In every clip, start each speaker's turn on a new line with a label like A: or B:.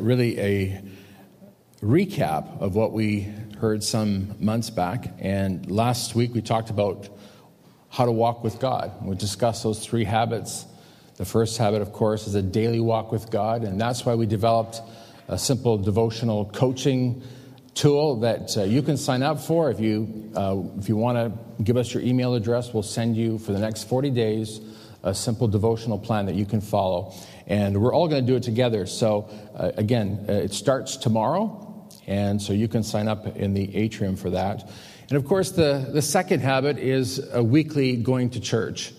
A: really a recap of what we heard some months back. And last week we talked about how to walk with God. We discussed those three habits. The first habit, of course, is a daily walk with God, and that's why we developed a simple devotional coaching tool that uh, you can sign up for. If you, uh, if you want to give us your email address, we'll send you for the next 40 days a simple devotional plan that you can follow. And we're all going to do it together. So, uh, again, uh, it starts tomorrow. And so you can sign up in the atrium for that. And of course, the, the second habit is a weekly going to church.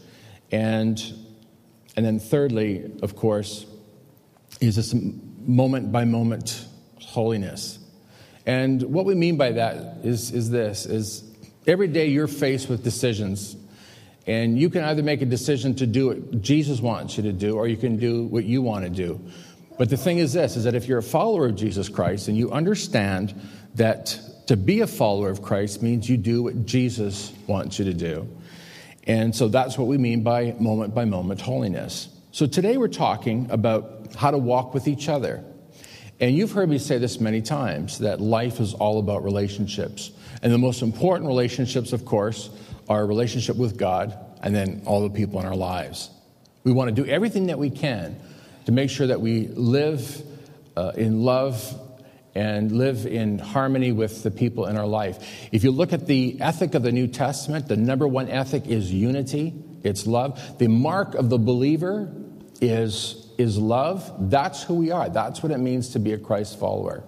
A: And, and then, thirdly, of course, is this moment by moment holiness. And what we mean by that is, is this is every day you're faced with decisions and you can either make a decision to do what Jesus wants you to do, or you can do what you want to do. But the thing is this is that if you're a follower of Jesus Christ and you understand that to be a follower of Christ means you do what Jesus wants you to do. And so that's what we mean by moment by moment holiness. So today we're talking about how to walk with each other. And you've heard me say this many times that life is all about relationships. And the most important relationships, of course, our relationship with God, and then all the people in our lives. We want to do everything that we can to make sure that we live uh, in love and live in harmony with the people in our life. If you look at the ethic of the New Testament, the number one ethic is unity, it's love. The mark of the believer is, is love. That's who we are, that's what it means to be a Christ follower.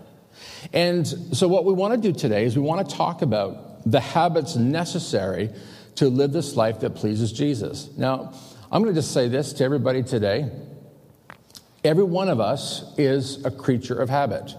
A: And so, what we want to do today is we want to talk about the habits necessary to live this life that pleases Jesus. Now, I'm going to just say this to everybody today. Every one of us is a creature of habit.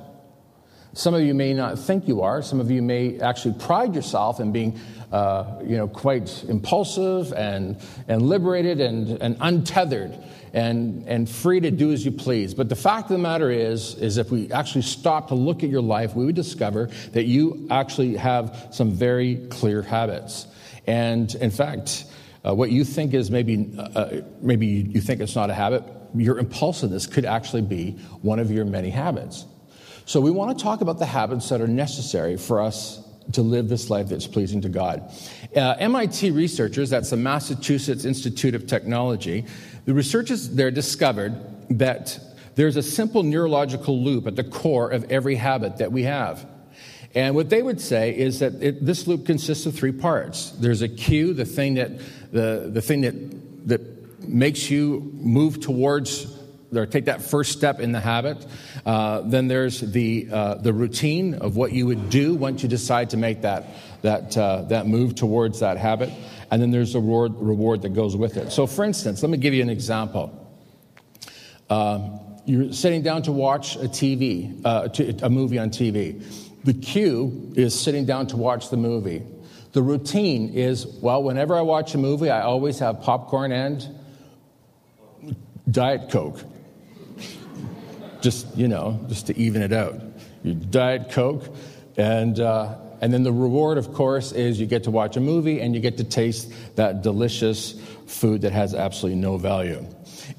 A: Some of you may not think you are. Some of you may actually pride yourself in being, uh, you know, quite impulsive and, and liberated and, and untethered and, and free to do as you please. But the fact of the matter is, is if we actually stop to look at your life, we would discover that you actually have some very clear habits. And in fact, uh, what you think is maybe, uh, uh maybe you think it's not a habit, your impulsiveness could actually be one of your many habits. So we want to talk about the habits that are necessary for us to live this life that's pleasing to God. Uh, MIT researchers, that's the Massachusetts Institute of Technology, the researchers there discovered that there's a simple neurological loop at the core of every habit that we have. And what they would say is that it, this loop consists of three parts. There's a cue, the thing that, the, the thing that, that makes you move towards or take that first step in the habit. Uh, then there's the, uh, the routine of what you would do once you decide to make that, that, uh, that move towards that habit. And then there's a reward, reward that goes with it. So, for instance, let me give you an example. Um, you're sitting down to watch a TV, uh, a movie on TV. The cue is sitting down to watch the movie. The routine is well, whenever I watch a movie, I always have popcorn and Diet Coke just, you know, just to even it out. You Diet Coke, and, uh, and then the reward, of course, is you get to watch a movie and you get to taste that delicious food that has absolutely no value.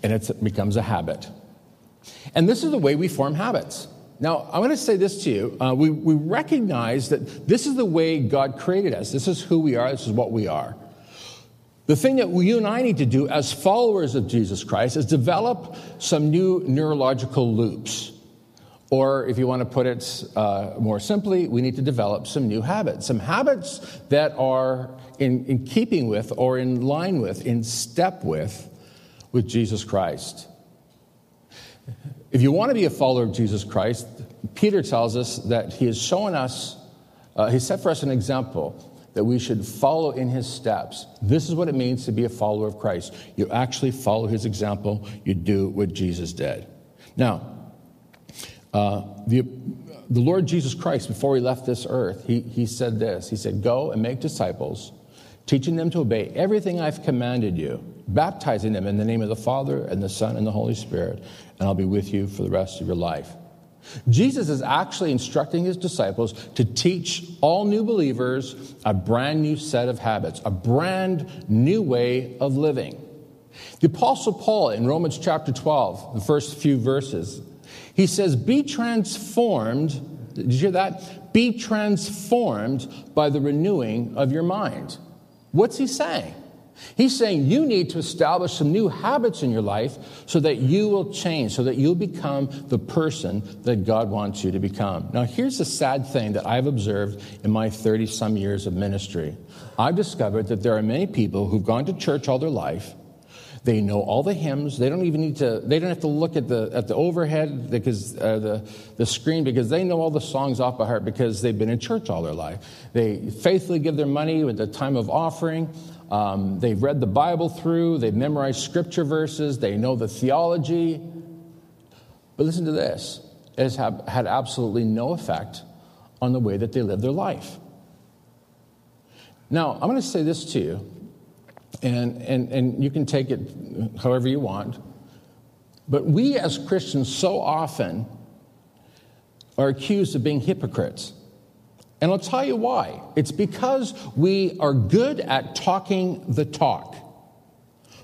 A: And it becomes a habit. And this is the way we form habits. Now, I'm going to say this to you. Uh, we, we recognize that this is the way God created us. This is who we are. This is what we are. The thing that you and I need to do as followers of Jesus Christ is develop some new neurological loops. Or, if you want to put it uh, more simply, we need to develop some new habits, some habits that are in, in keeping with, or in line with, in step with, with Jesus Christ. If you want to be a follower of Jesus Christ, Peter tells us that he has shown us, uh, he set for us an example that we should follow in his steps. This is what it means to be a follower of Christ. You actually follow his example, you do what Jesus did. Now, uh, the, the Lord Jesus Christ, before he left this earth, he, he said this He said, Go and make disciples, teaching them to obey everything I've commanded you, baptizing them in the name of the Father and the Son and the Holy Spirit, and I'll be with you for the rest of your life. Jesus is actually instructing his disciples to teach all new believers a brand new set of habits, a brand new way of living. The Apostle Paul in Romans chapter 12, the first few verses, He says, Be transformed. Did you hear that? Be transformed by the renewing of your mind. What's he saying? He's saying you need to establish some new habits in your life so that you will change, so that you'll become the person that God wants you to become. Now, here's the sad thing that I've observed in my 30 some years of ministry. I've discovered that there are many people who've gone to church all their life. They know all the hymns. They don't even need to, they don't have to look at the, at the overhead because, uh, the, the screen because they know all the songs off by heart because they've been in church all their life. They faithfully give their money at the time of offering. Um, they've read the Bible through, they've memorized scripture verses, they know the theology. But listen to this it has had absolutely no effect on the way that they live their life. Now, I'm going to say this to you, and, and, and you can take it however you want. But we as Christians so often are accused of being hypocrites. And I'll tell you why. It's because we are good at talking the talk.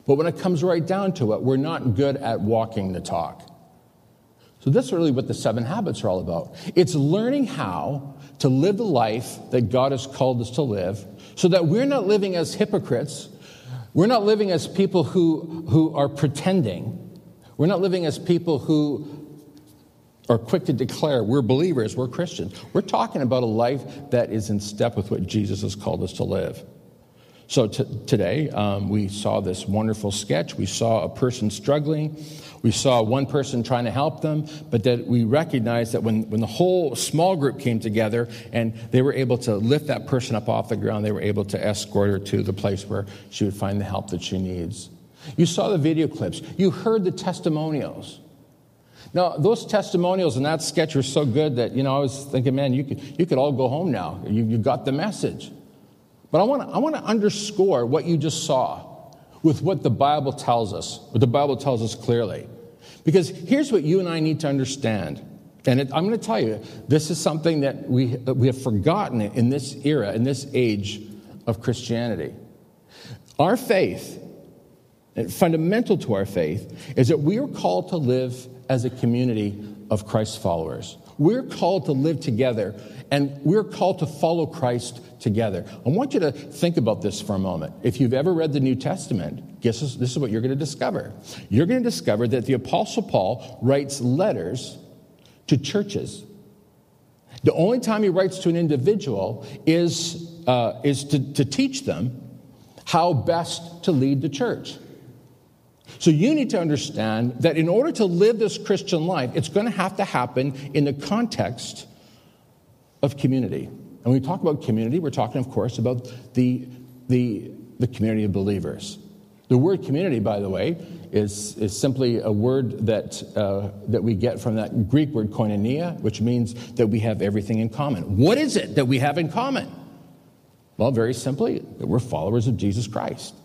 A: But when it comes right down to it, we're not good at walking the talk. So, this is really what the seven habits are all about. It's learning how to live the life that God has called us to live so that we're not living as hypocrites. We're not living as people who, who are pretending. We're not living as people who are quick to declare we're believers, we're Christians. We're talking about a life that is in step with what Jesus has called us to live. So t- today, um, we saw this wonderful sketch. We saw a person struggling. We saw one person trying to help them, but that we recognized that when, when the whole small group came together and they were able to lift that person up off the ground, they were able to escort her to the place where she would find the help that she needs. You saw the video clips. You heard the testimonials. Now, those testimonials and that sketch were so good that, you know, I was thinking, man, you could, you could all go home now. You, you got the message. But I want to I want to underscore what you just saw with what the Bible tells us, what the Bible tells us clearly. Because here's what you and I need to understand. And it, I'm going to tell you, this is something that we, we have forgotten in this era, in this age of Christianity. Our faith, and fundamental to our faith, is that we are called to live as a community of Christ followers. We're called to live together and we're called to follow Christ together. I want you to think about this for a moment. If you've ever read the New Testament, guess this, this is what you're going to discover. You're going to discover that the Apostle Paul writes letters to churches. The only time he writes to an individual is, uh, is to, to teach them how best to lead the church. So you need to understand that in order to live this Christian life, it's going to have to happen in the context of community. And when we talk about community, we're talking, of course, about the, the, the community of believers. The word community, by the way, is, is simply a word that, uh, that we get from that Greek word koinonia, which means that we have everything in common. What is it that we have in common? Well, very simply, that we're followers of Jesus Christ.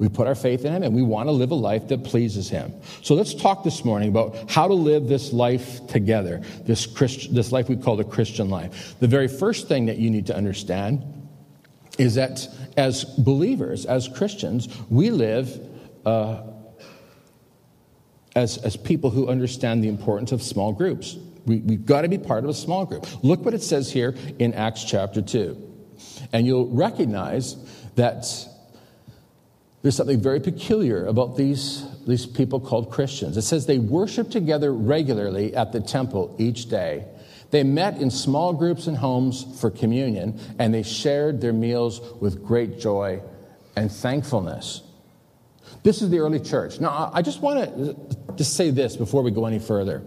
A: We put our faith in Him and we want to live a life that pleases Him. So let's talk this morning about how to live this life together, this, Christ, this life we call the Christian life. The very first thing that you need to understand is that as believers, as Christians, we live uh, as, as people who understand the importance of small groups. We, we've got to be part of a small group. Look what it says here in Acts chapter 2. And you'll recognize that there's something very peculiar about these, these people called Christians. It says they worship together regularly at the temple each day. They met in small groups and homes for communion, and they shared their meals with great joy and thankfulness. This is the early church. Now, I just want to just say this before we go any further.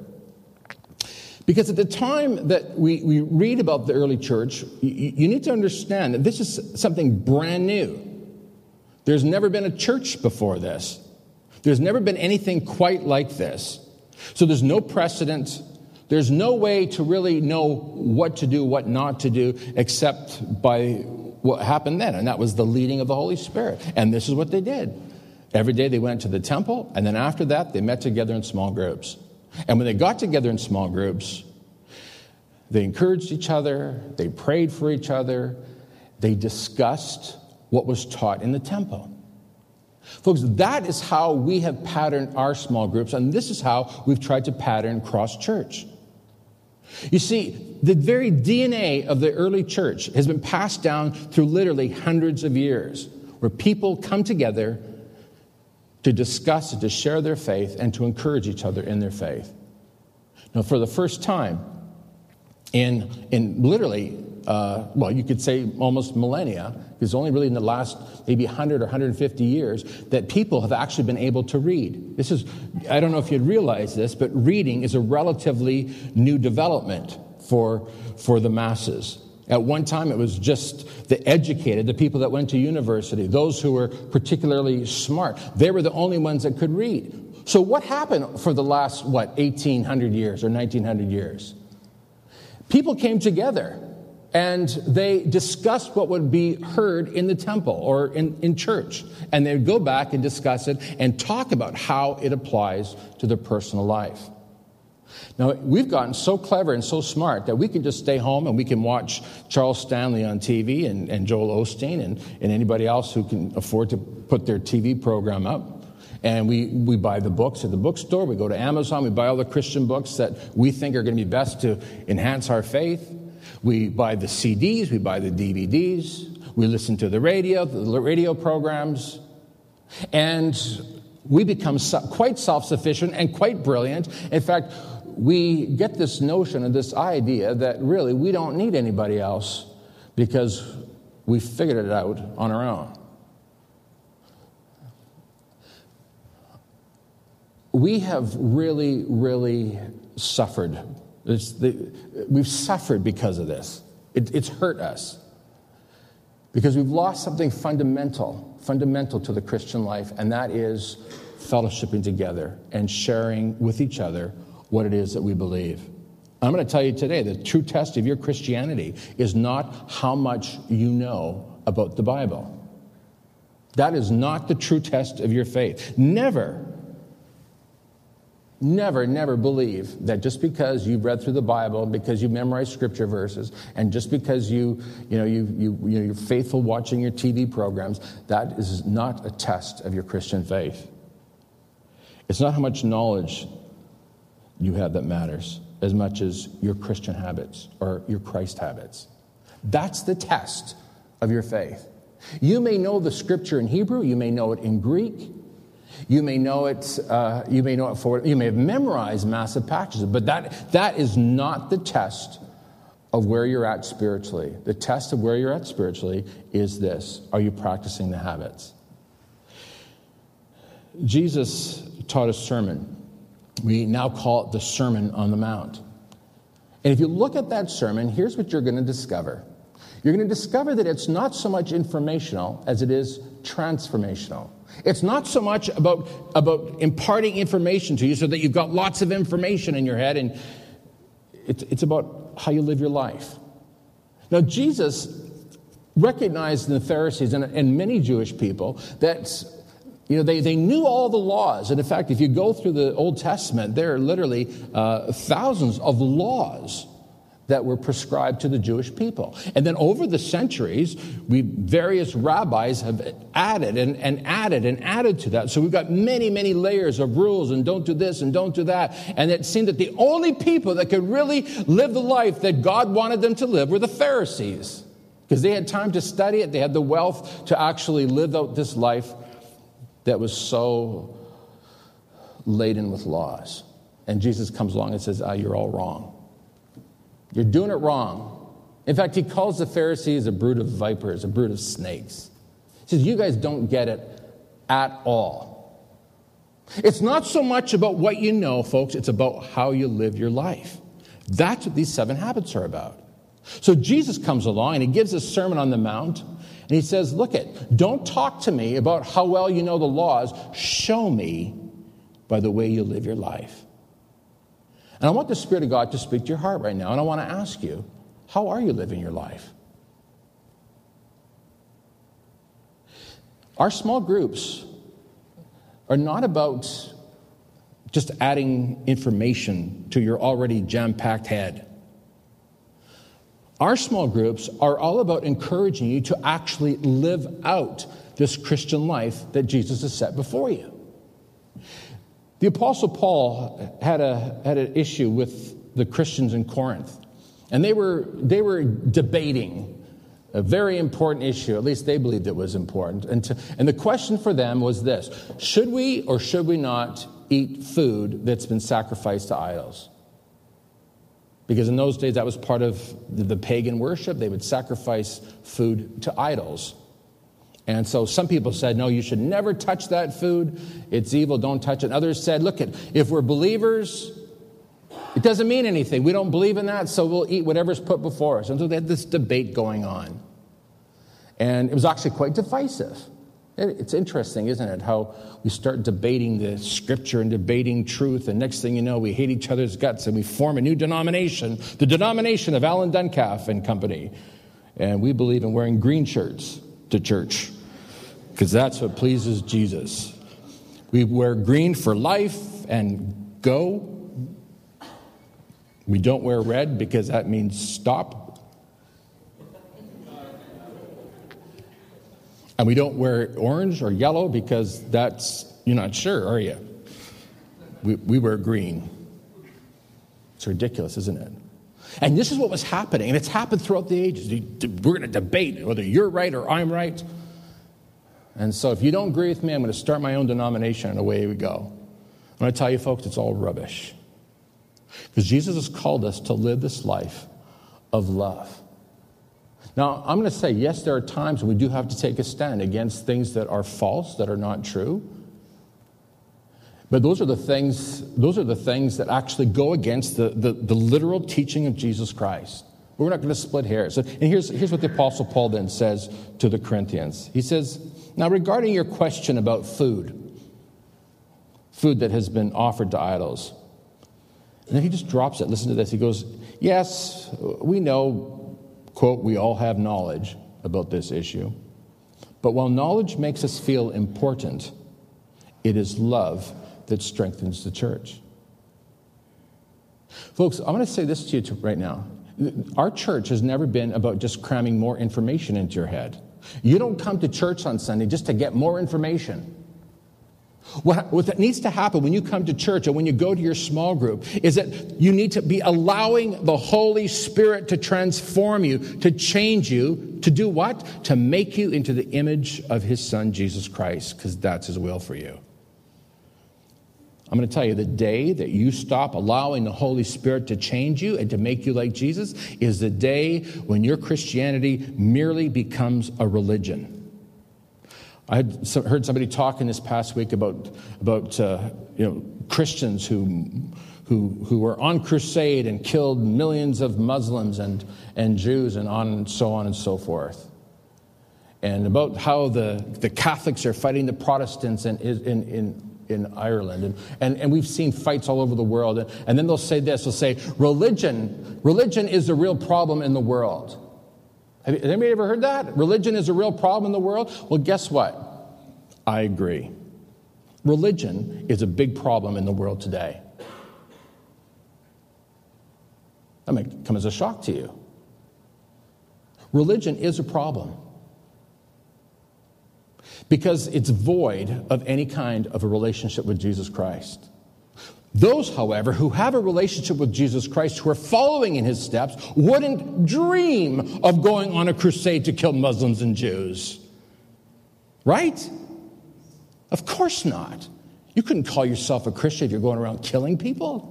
A: Because at the time that we, we read about the early church, you, you need to understand that this is something brand new. There's never been a church before this. There's never been anything quite like this. So there's no precedent. There's no way to really know what to do, what not to do, except by what happened then. And that was the leading of the Holy Spirit. And this is what they did. Every day they went to the temple, and then after that, they met together in small groups. And when they got together in small groups, they encouraged each other, they prayed for each other, they discussed what was taught in the temple. Folks, that is how we have patterned our small groups, and this is how we've tried to pattern cross church. You see, the very DNA of the early church has been passed down through literally hundreds of years, where people come together to discuss and to share their faith and to encourage each other in their faith. Now, for the first time in, in literally, uh, well, you could say almost millennia, because only really in the last maybe 100 or 150 years that people have actually been able to read. This is, I don't know if you'd realize this, but reading is a relatively new development for, for the masses. At one time, it was just the educated, the people that went to university, those who were particularly smart. They were the only ones that could read. So, what happened for the last, what, 1800 years or 1900 years? People came together and they discussed what would be heard in the temple or in, in church. And they would go back and discuss it and talk about how it applies to their personal life. Now, we've gotten so clever and so smart that we can just stay home and we can watch Charles Stanley on TV and, and Joel Osteen and, and anybody else who can afford to put their TV program up. And we, we buy the books at the bookstore. We go to Amazon. We buy all the Christian books that we think are going to be best to enhance our faith. We buy the CDs. We buy the DVDs. We listen to the radio, the radio programs. And we become quite self sufficient and quite brilliant. In fact, we get this notion and this idea that really we don't need anybody else because we figured it out on our own. We have really, really suffered. The, we've suffered because of this. It, it's hurt us because we've lost something fundamental, fundamental to the Christian life, and that is fellowshipping together and sharing with each other what it is that we believe. I'm going to tell you today the true test of your Christianity is not how much you know about the Bible. That is not the true test of your faith. Never, never, never believe that just because you've read through the Bible, because you memorized scripture verses, and just because you, you know, you, you, you know, you're faithful watching your TV programs, that is not a test of your Christian faith. It's not how much knowledge you have that matters as much as your Christian habits or your Christ habits. That's the test of your faith. You may know the scripture in Hebrew, you may know it in Greek, you may know it, uh, you may know it for, you may have memorized massive passages, but that, that is not the test of where you're at spiritually. The test of where you're at spiritually is this Are you practicing the habits? Jesus taught a sermon we now call it the Sermon on the Mount. And if you look at that sermon, here's what you're going to discover. You're going to discover that it's not so much informational as it is transformational. It's not so much about, about imparting information to you so that you've got lots of information in your head, and it's, it's about how you live your life. Now, Jesus recognized in the Pharisees and, and many Jewish people that you know, they, they knew all the laws. And in fact, if you go through the Old Testament, there are literally uh, thousands of laws that were prescribed to the Jewish people. And then over the centuries, we, various rabbis have added and, and added and added to that. So we've got many, many layers of rules and don't do this and don't do that. And it seemed that the only people that could really live the life that God wanted them to live were the Pharisees. Because they had time to study it, they had the wealth to actually live out this life that was so laden with laws. And Jesus comes along and says, Ah, you're all wrong. You're doing it wrong. In fact, he calls the Pharisees a brood of vipers, a brood of snakes. He says, You guys don't get it at all. It's not so much about what you know, folks, it's about how you live your life. That's what these seven habits are about. So Jesus comes along and he gives a sermon on the mount and he says, Look it, don't talk to me about how well you know the laws. Show me by the way you live your life. And I want the Spirit of God to speak to your heart right now. And I want to ask you, how are you living your life? Our small groups are not about just adding information to your already jam packed head. Our small groups are all about encouraging you to actually live out this Christian life that Jesus has set before you. The Apostle Paul had, a, had an issue with the Christians in Corinth. And they were, they were debating a very important issue. At least they believed it was important. And, to, and the question for them was this Should we or should we not eat food that's been sacrificed to idols? Because in those days, that was part of the, the pagan worship. They would sacrifice food to idols. And so some people said, no, you should never touch that food. It's evil, don't touch it. Others said, look, if we're believers, it doesn't mean anything. We don't believe in that, so we'll eat whatever's put before us. And so they had this debate going on. And it was actually quite divisive. It's interesting, isn't it? How we start debating the scripture and debating truth, and next thing you know, we hate each other's guts and we form a new denomination, the denomination of Alan Duncalf and Company. And we believe in wearing green shirts to church because that's what pleases Jesus. We wear green for life and go we don't wear red because that means stop. And we don't wear orange or yellow because that's, you're not sure, are you? We, we wear green. It's ridiculous, isn't it? And this is what was happening, and it's happened throughout the ages. We're going to debate whether you're right or I'm right. And so if you don't agree with me, I'm going to start my own denomination, and away we go. I'm going to tell you, folks, it's all rubbish. Because Jesus has called us to live this life of love. Now, I'm going to say, yes, there are times we do have to take a stand against things that are false, that are not true. But those are the things, those are the things that actually go against the, the, the literal teaching of Jesus Christ. We're not going to split hairs. And here's, here's what the Apostle Paul then says to the Corinthians. He says, Now, regarding your question about food, food that has been offered to idols, and then he just drops it. Listen to this. He goes, Yes, we know, quote, we all have knowledge about this issue. But while knowledge makes us feel important, it is love that strengthens the church. Folks, I'm going to say this to you right now. Our church has never been about just cramming more information into your head. You don't come to church on Sunday just to get more information. What, what needs to happen when you come to church or when you go to your small group is that you need to be allowing the Holy Spirit to transform you, to change you, to do what? To make you into the image of His Son, Jesus Christ, because that's His will for you. I'm going to tell you the day that you stop allowing the Holy Spirit to change you and to make you like Jesus is the day when your Christianity merely becomes a religion. I had heard somebody talking this past week about, about uh, you know, Christians who, who, who were on crusade and killed millions of Muslims and, and Jews and on and so on and so forth. And about how the, the Catholics are fighting the Protestants in, in, in, in Ireland. And, and, and we've seen fights all over the world. And, and then they'll say this they'll say, religion, religion is the real problem in the world. Have anybody ever heard that? Religion is a real problem in the world? Well, guess what? I agree. Religion is a big problem in the world today. That may come as a shock to you. Religion is a problem because it's void of any kind of a relationship with Jesus Christ. Those, however, who have a relationship with Jesus Christ, who are following in his steps, wouldn't dream of going on a crusade to kill Muslims and Jews. Right? Of course not. You couldn't call yourself a Christian if you're going around killing people.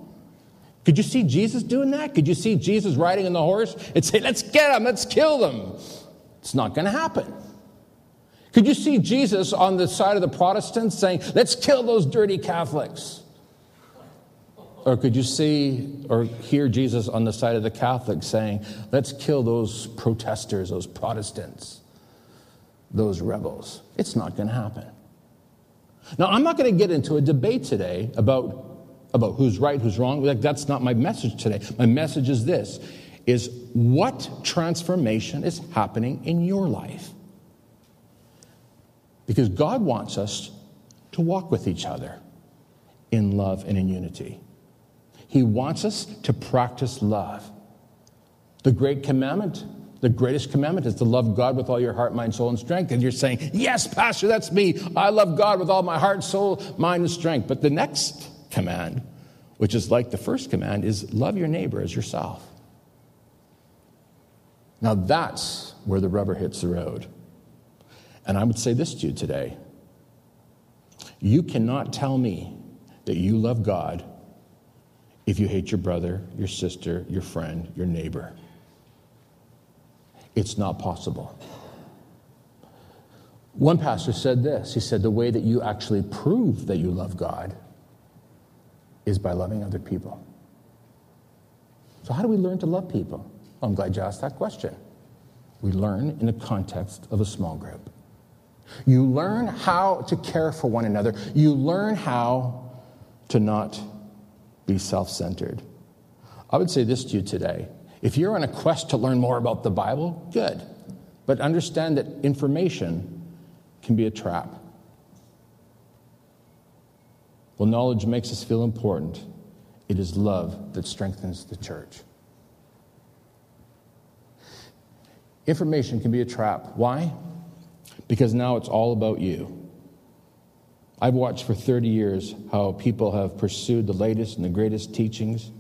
A: Could you see Jesus doing that? Could you see Jesus riding on the horse and say, let's get them, let's kill them? It's not going to happen. Could you see Jesus on the side of the Protestants saying, let's kill those dirty Catholics? Or could you see or hear Jesus on the side of the Catholics saying, let's kill those protesters, those Protestants, those rebels? It's not going to happen. Now, I'm not going to get into a debate today about, about who's right, who's wrong. That's not my message today. My message is this is what transformation is happening in your life? Because God wants us to walk with each other in love and in unity. He wants us to practice love. The great commandment, the greatest commandment is to love God with all your heart, mind, soul, and strength. And you're saying, Yes, Pastor, that's me. I love God with all my heart, soul, mind, and strength. But the next command, which is like the first command, is love your neighbor as yourself. Now that's where the rubber hits the road. And I would say this to you today you cannot tell me that you love God if you hate your brother, your sister, your friend, your neighbor. It's not possible. One pastor said this he said, The way that you actually prove that you love God is by loving other people. So, how do we learn to love people? I'm glad you asked that question. We learn in the context of a small group. You learn how to care for one another. You learn how to not be self centered. I would say this to you today. If you're on a quest to learn more about the Bible, good. But understand that information can be a trap. Well, knowledge makes us feel important. It is love that strengthens the church. Information can be a trap. Why? Because now it's all about you. I've watched for 30 years how people have pursued the latest and the greatest teachings.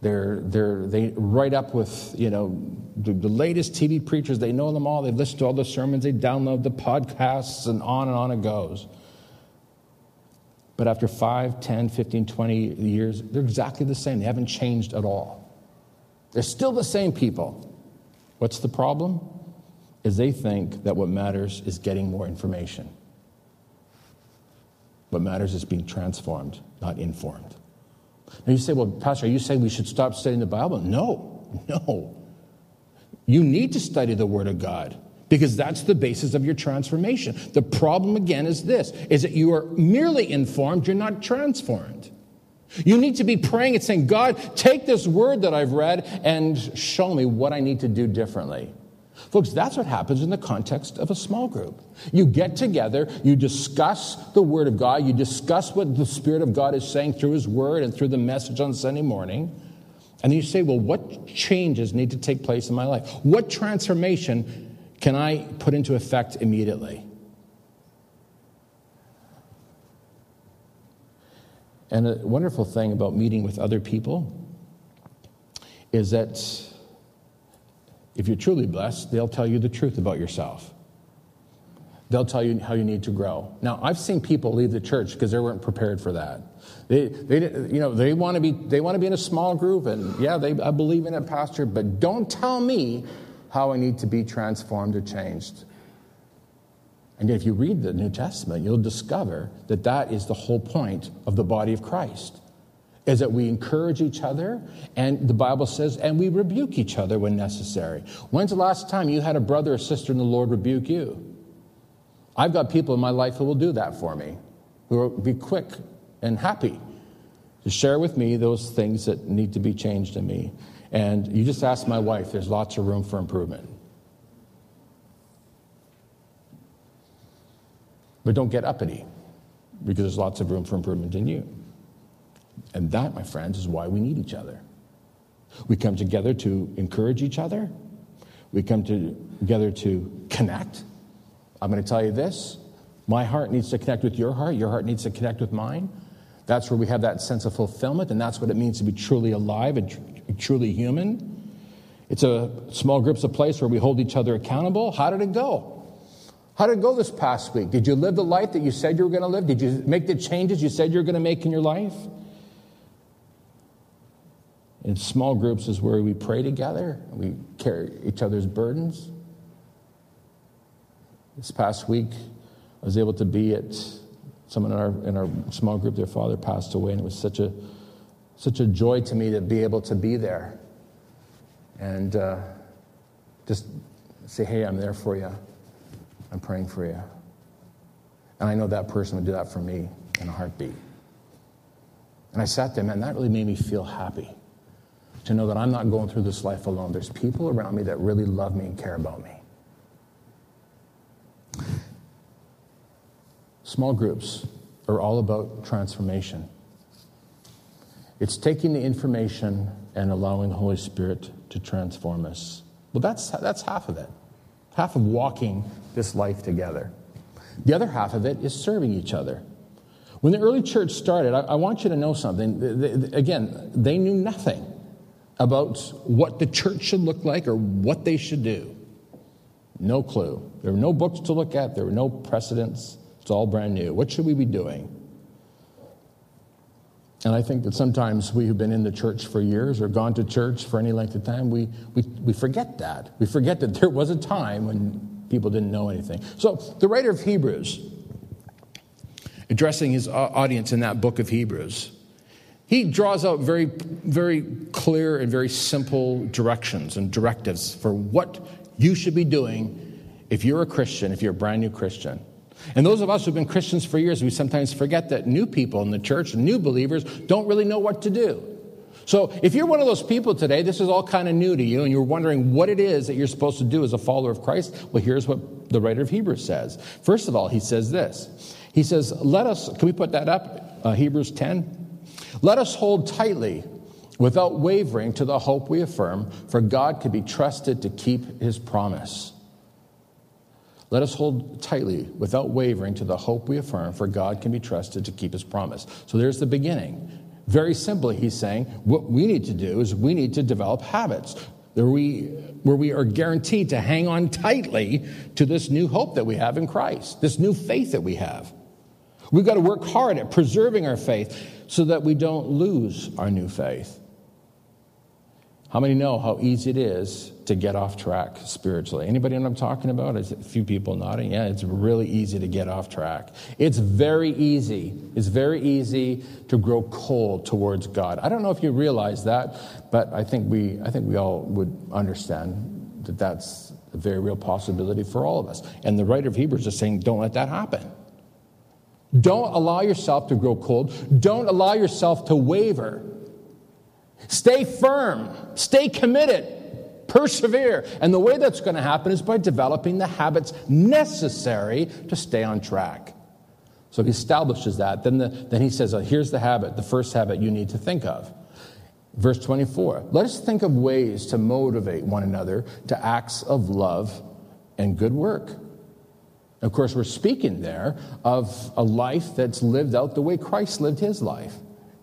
A: They're, they're, they write up with, you know, the, the latest TV preachers. They know them all. They've listened to all the sermons. They download the podcasts and on and on it goes. But after 5, 10, 15, 20 years, they're exactly the same. They haven't changed at all. They're still the same people. What's the problem? Is they think that what matters is getting more information. What matters is being transformed, not informed. Now you say, well, Pastor, are you saying we should stop studying the Bible? No, no. You need to study the Word of God because that's the basis of your transformation. The problem again is this is that you are merely informed, you're not transformed. You need to be praying and saying, God, take this word that I've read and show me what I need to do differently. Folks, that's what happens in the context of a small group. You get together, you discuss the Word of God, you discuss what the Spirit of God is saying through His Word and through the message on Sunday morning, and then you say, Well, what changes need to take place in my life? What transformation can I put into effect immediately? And a wonderful thing about meeting with other people is that if you're truly blessed, they'll tell you the truth about yourself. They'll tell you how you need to grow. Now, I've seen people leave the church because they weren't prepared for that. They, they, you know, they want to be, they want to be in a small group, and yeah, they, I believe in it, pastor. But don't tell me how I need to be transformed or changed. And if you read the New Testament, you'll discover that that is the whole point of the body of Christ is that we encourage each other, and the Bible says, and we rebuke each other when necessary. When's the last time you had a brother or sister in the Lord rebuke you? I've got people in my life who will do that for me, who will be quick and happy to share with me those things that need to be changed in me. And you just ask my wife, there's lots of room for improvement. But don't get uppity, because there's lots of room for improvement in you. And that, my friends, is why we need each other. We come together to encourage each other. We come together to connect. I'm going to tell you this my heart needs to connect with your heart, your heart needs to connect with mine. That's where we have that sense of fulfillment, and that's what it means to be truly alive and tr- truly human. It's a small group's a place where we hold each other accountable. How did it go? How did it go this past week? Did you live the life that you said you were going to live? Did you make the changes you said you were going to make in your life? In small groups is where we pray together, we carry each other's burdens. This past week, I was able to be at someone in our, in our small group, their father passed away, and it was such a, such a joy to me to be able to be there and uh, just say, hey, I'm there for you. I'm praying for you. And I know that person would do that for me in a heartbeat. And I sat there, man, that really made me feel happy to know that I'm not going through this life alone. There's people around me that really love me and care about me. Small groups are all about transformation. It's taking the information and allowing the Holy Spirit to transform us. Well, that's, that's half of it. Half of walking this life together. The other half of it is serving each other. When the early church started, I, I want you to know something. Again, they knew nothing about what the church should look like or what they should do. No clue. There were no books to look at, there were no precedents. It's all brand new. What should we be doing? And I think that sometimes we who've been in the church for years or gone to church for any length of time, we, we, we forget that. We forget that there was a time when people didn't know anything. So the writer of Hebrews, addressing his audience in that book of Hebrews, he draws out very, very clear and very simple directions and directives for what you should be doing if you're a Christian, if you're a brand new Christian. And those of us who've been Christians for years, we sometimes forget that new people in the church, new believers, don't really know what to do. So if you're one of those people today, this is all kind of new to you, and you're wondering what it is that you're supposed to do as a follower of Christ, well, here's what the writer of Hebrews says. First of all, he says this. He says, Let us, can we put that up? Uh, Hebrews 10. Let us hold tightly without wavering to the hope we affirm, for God can be trusted to keep his promise. Let us hold tightly without wavering to the hope we affirm, for God can be trusted to keep his promise. So there's the beginning. Very simply, he's saying what we need to do is we need to develop habits where we, where we are guaranteed to hang on tightly to this new hope that we have in Christ, this new faith that we have. We've got to work hard at preserving our faith so that we don't lose our new faith. How many know how easy it is to get off track spiritually? Anybody know what I'm talking about? Is a few people nodding. Yeah, it's really easy to get off track. It's very easy. It's very easy to grow cold towards God. I don't know if you realize that, but I think we, I think we all would understand that that's a very real possibility for all of us. And the writer of Hebrews is saying, don't let that happen. Don't allow yourself to grow cold. Don't allow yourself to waver. Stay firm, stay committed, persevere. And the way that's going to happen is by developing the habits necessary to stay on track. So he establishes that. Then, the, then he says, oh, here's the habit, the first habit you need to think of. Verse 24 Let us think of ways to motivate one another to acts of love and good work. Of course, we're speaking there of a life that's lived out the way Christ lived his life.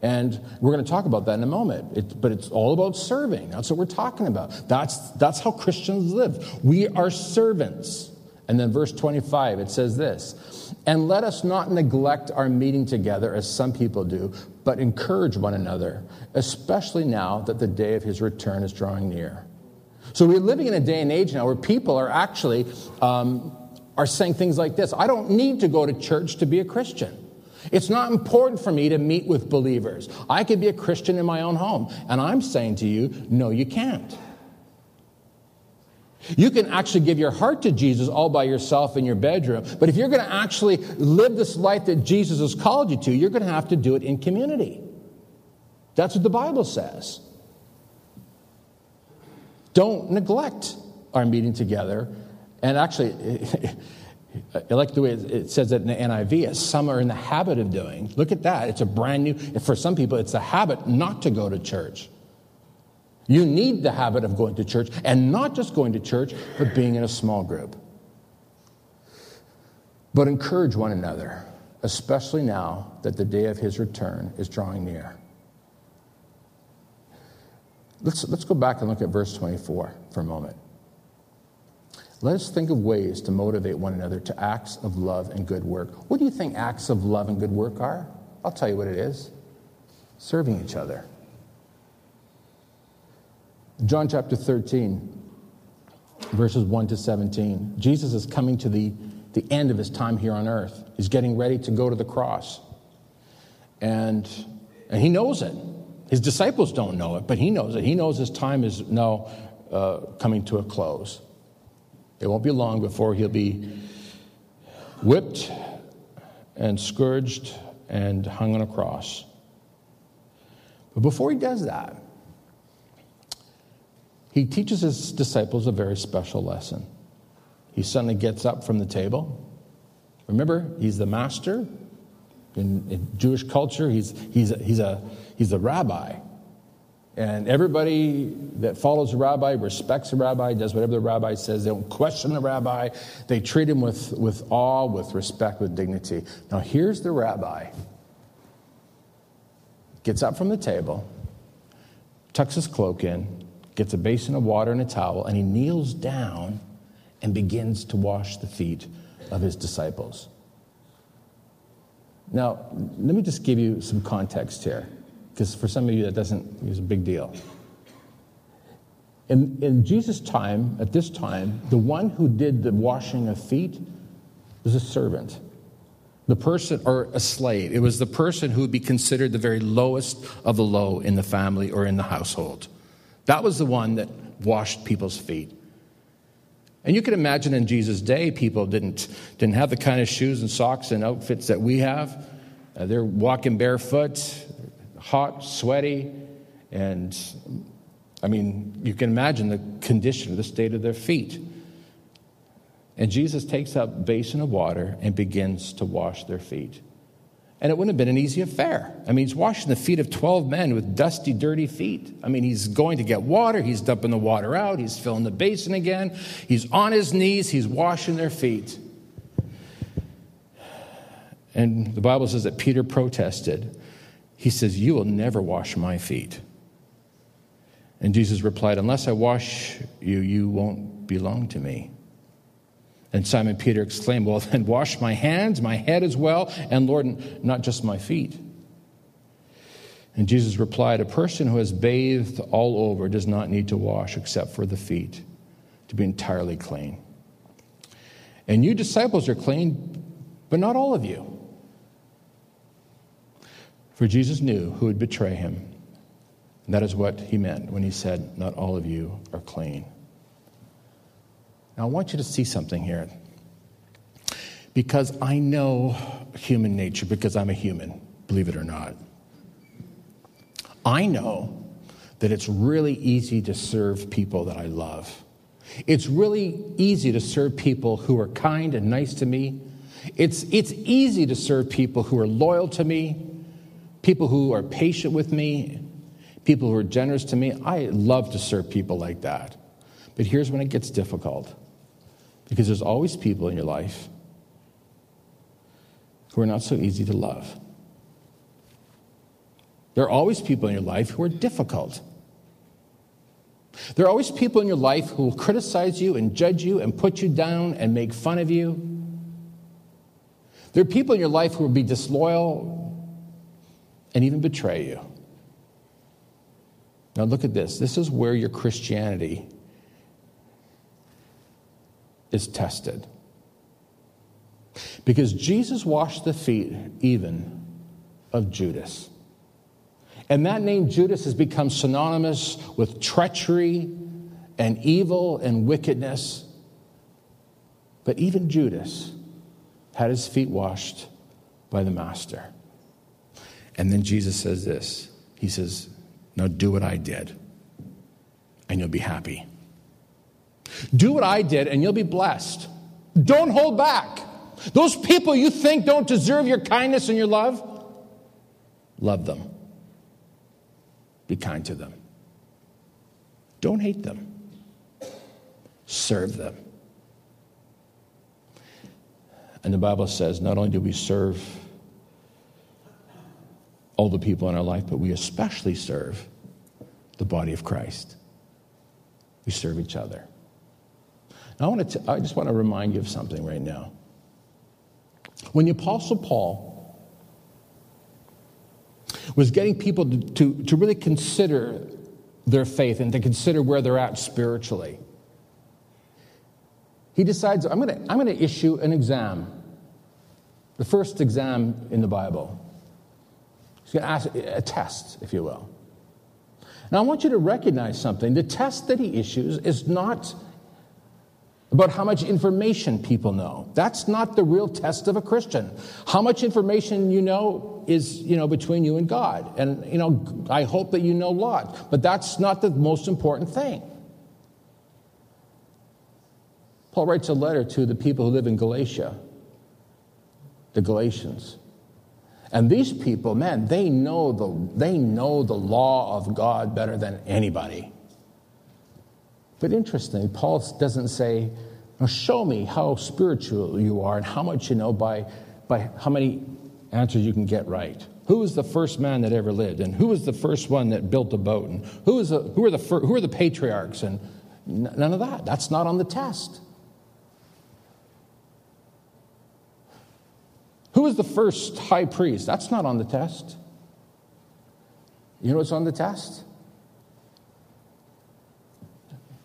A: And we're going to talk about that in a moment. It, but it's all about serving. That's what we're talking about. That's, that's how Christians live. We are servants. And then verse 25, it says this And let us not neglect our meeting together as some people do, but encourage one another, especially now that the day of his return is drawing near. So we're living in a day and age now where people are actually um, are saying things like this I don't need to go to church to be a Christian. It's not important for me to meet with believers. I could be a Christian in my own home. And I'm saying to you, no, you can't. You can actually give your heart to Jesus all by yourself in your bedroom, but if you're going to actually live this life that Jesus has called you to, you're going to have to do it in community. That's what the Bible says. Don't neglect our meeting together. And actually, I like the way it says it in the NIV, as some are in the habit of doing. Look at that. It's a brand new, for some people, it's a habit not to go to church. You need the habit of going to church, and not just going to church, but being in a small group. But encourage one another, especially now that the day of his return is drawing near. Let's, let's go back and look at verse 24 for a moment. Let us think of ways to motivate one another to acts of love and good work. What do you think acts of love and good work are? I'll tell you what it is serving each other. John chapter 13, verses 1 to 17. Jesus is coming to the, the end of his time here on earth. He's getting ready to go to the cross. And, and he knows it. His disciples don't know it, but he knows it. He knows his time is now uh, coming to a close. It won't be long before he'll be whipped and scourged and hung on a cross. But before he does that, he teaches his disciples a very special lesson. He suddenly gets up from the table. Remember, he's the master. In, in Jewish culture, he's, he's, a, he's, a, he's a rabbi. And everybody that follows the rabbi respects the rabbi, does whatever the rabbi says. They don't question the rabbi. They treat him with, with awe, with respect, with dignity. Now, here's the rabbi. Gets up from the table, tucks his cloak in, gets a basin of water and a towel, and he kneels down and begins to wash the feet of his disciples. Now, let me just give you some context here, because for some of you that doesn't is a big deal. In, in Jesus' time, at this time, the one who did the washing of feet was a servant. The person, or a slave. It was the person who would be considered the very lowest of the low in the family or in the household. That was the one that washed people's feet. And you can imagine in Jesus' day, people didn't, didn't have the kind of shoes and socks and outfits that we have. Uh, they're walking barefoot, hot, sweaty, and I mean, you can imagine the condition, the state of their feet. And Jesus takes up a basin of water and begins to wash their feet. And it wouldn't have been an easy affair. I mean, he's washing the feet of 12 men with dusty, dirty feet. I mean, he's going to get water, he's dumping the water out, he's filling the basin again, he's on his knees, he's washing their feet. And the Bible says that Peter protested. He says, You will never wash my feet. And Jesus replied, Unless I wash you, you won't belong to me. And Simon Peter exclaimed, Well, then wash my hands, my head as well, and Lord, not just my feet. And Jesus replied, A person who has bathed all over does not need to wash except for the feet to be entirely clean. And you disciples are clean, but not all of you. For Jesus knew who would betray him. And that is what he meant when he said, Not all of you are clean. Now, I want you to see something here. Because I know human nature, because I'm a human, believe it or not. I know that it's really easy to serve people that I love. It's really easy to serve people who are kind and nice to me. It's, it's easy to serve people who are loyal to me, people who are patient with me, people who are generous to me. I love to serve people like that. But here's when it gets difficult because there's always people in your life who are not so easy to love. There are always people in your life who are difficult. There are always people in your life who will criticize you and judge you and put you down and make fun of you. There are people in your life who will be disloyal and even betray you. Now, look at this. This is where your Christianity is tested. Because Jesus washed the feet even of Judas. And that name Judas has become synonymous with treachery and evil and wickedness. But even Judas had his feet washed by the Master. And then Jesus says this He says, Now do what I did, and you'll be happy. Do what I did, and you'll be blessed. Don't hold back. Those people you think don't deserve your kindness and your love, love them. Be kind to them. Don't hate them. Serve them. And the Bible says not only do we serve all the people in our life, but we especially serve the body of Christ. We serve each other. I, want to t- I just want to remind you of something right now. When the Apostle Paul was getting people to, to, to really consider their faith and to consider where they're at spiritually, he decides, I'm going to I'm going to issue an exam, the first exam in the Bible. He's going to ask a test, if you will. Now, I want you to recognize something. The test that he issues is not about how much information people know. That's not the real test of a Christian. How much information you know is, you know, between you and God. And, you know, I hope that you know a lot, but that's not the most important thing. Paul writes a letter to the people who live in Galatia, the Galatians. And these people, man, they know the, they know the law of God better than anybody. But interestingly, Paul doesn't say, show me how spiritual you are and how much you know by, by how many answers you can get right. who was the first man that ever lived, and who was the first one that built a boat, and who, was the, who, are, the who are the patriarchs, and none of that. That's not on the test. Who was the first high priest? That's not on the test. You know what's on the test?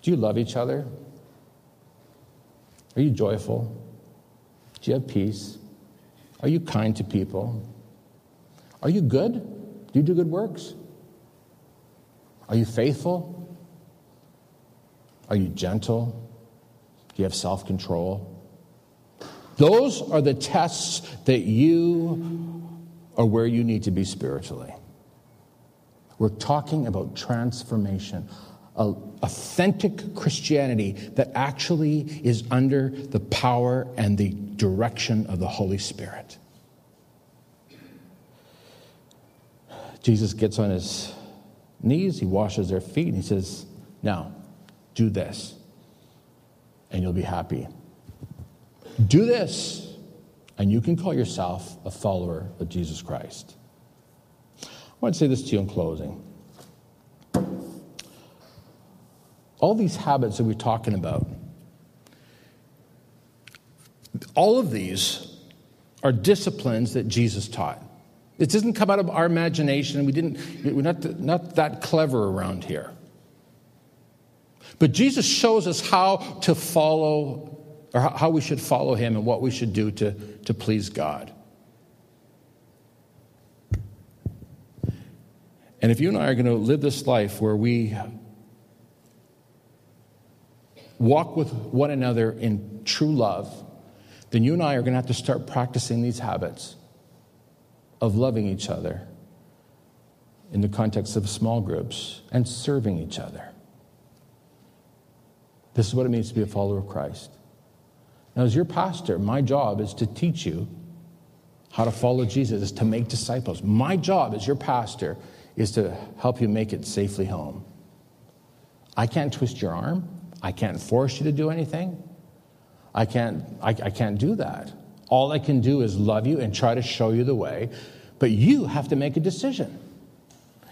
A: Do you love each other? Are you joyful? Do you have peace? Are you kind to people? Are you good? Do you do good works? Are you faithful? Are you gentle? Do you have self control? Those are the tests that you are where you need to be spiritually. We're talking about transformation, authentic Christianity that actually is under the power and the direction of the Holy Spirit. Jesus gets on his knees, he washes their feet, and he says, Now, do this, and you'll be happy. Do this, and you can call yourself a follower of Jesus Christ. I want to say this to you in closing. All these habits that we're talking about, all of these are disciplines that Jesus taught. It doesn't come out of our imagination. We didn't, we're not, not that clever around here. But Jesus shows us how to follow, or how we should follow him and what we should do to, to please God. And if you and I are going to live this life where we walk with one another in true love, then you and I are going to have to start practicing these habits of loving each other in the context of small groups and serving each other. This is what it means to be a follower of Christ. Now, as your pastor, my job is to teach you how to follow Jesus, is to make disciples. My job as your pastor is to help you make it safely home. I can't twist your arm. I can't force you to do anything. I can't, I, I can't do that. All I can do is love you and try to show you the way, but you have to make a decision.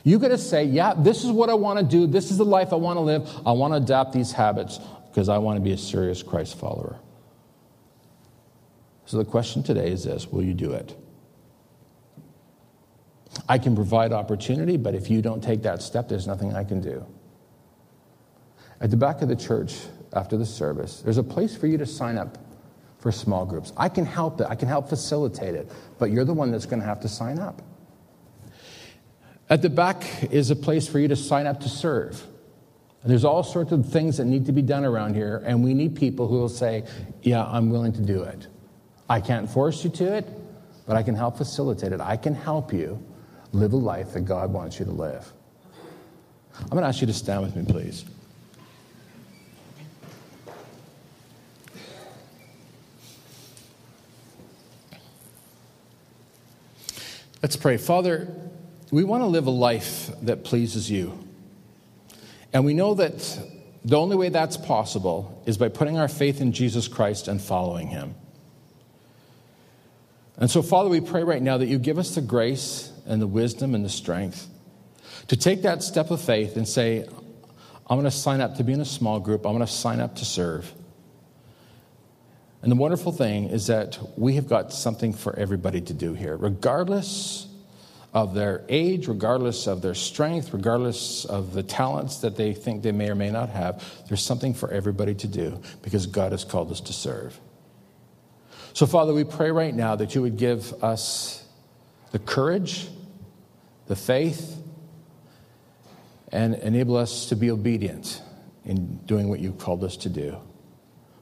A: You got to say, yeah, this is what I want to do. This is the life I want to live. I want to adopt these habits because I want to be a serious Christ follower. So the question today is this Will you do it? I can provide opportunity, but if you don't take that step, there's nothing I can do. At the back of the church after the service, there's a place for you to sign up for small groups. I can help it, I can help facilitate it, but you're the one that's going to have to sign up. At the back is a place for you to sign up to serve. There's all sorts of things that need to be done around here, and we need people who will say, Yeah, I'm willing to do it. I can't force you to it, but I can help facilitate it. I can help you live a life that God wants you to live. I'm going to ask you to stand with me, please. Let's pray. Father, we want to live a life that pleases you. And we know that the only way that's possible is by putting our faith in Jesus Christ and following him. And so, Father, we pray right now that you give us the grace and the wisdom and the strength to take that step of faith and say, I'm going to sign up to be in a small group, I'm going to sign up to serve. And the wonderful thing is that we have got something for everybody to do here, regardless of their age, regardless of their strength, regardless of the talents that they think they may or may not have. There's something for everybody to do because God has called us to serve. So, Father, we pray right now that you would give us the courage, the faith, and enable us to be obedient in doing what you've called us to do.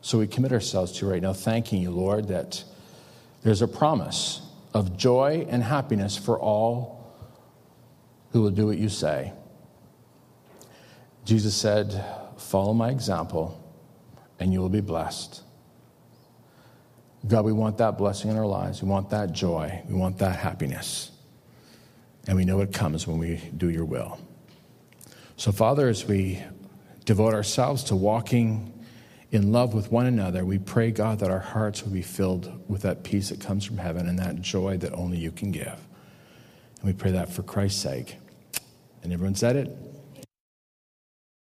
A: So we commit ourselves to right now, thanking you, Lord, that there's a promise of joy and happiness for all who will do what you say. Jesus said, Follow my example, and you will be blessed. God, we want that blessing in our lives. We want that joy. We want that happiness. And we know it comes when we do your will. So, Father, as we devote ourselves to walking in love with one another, we pray, God, that our hearts will be filled with that peace that comes from heaven and that joy that only you can give. And we pray that for Christ's sake. And everyone said it?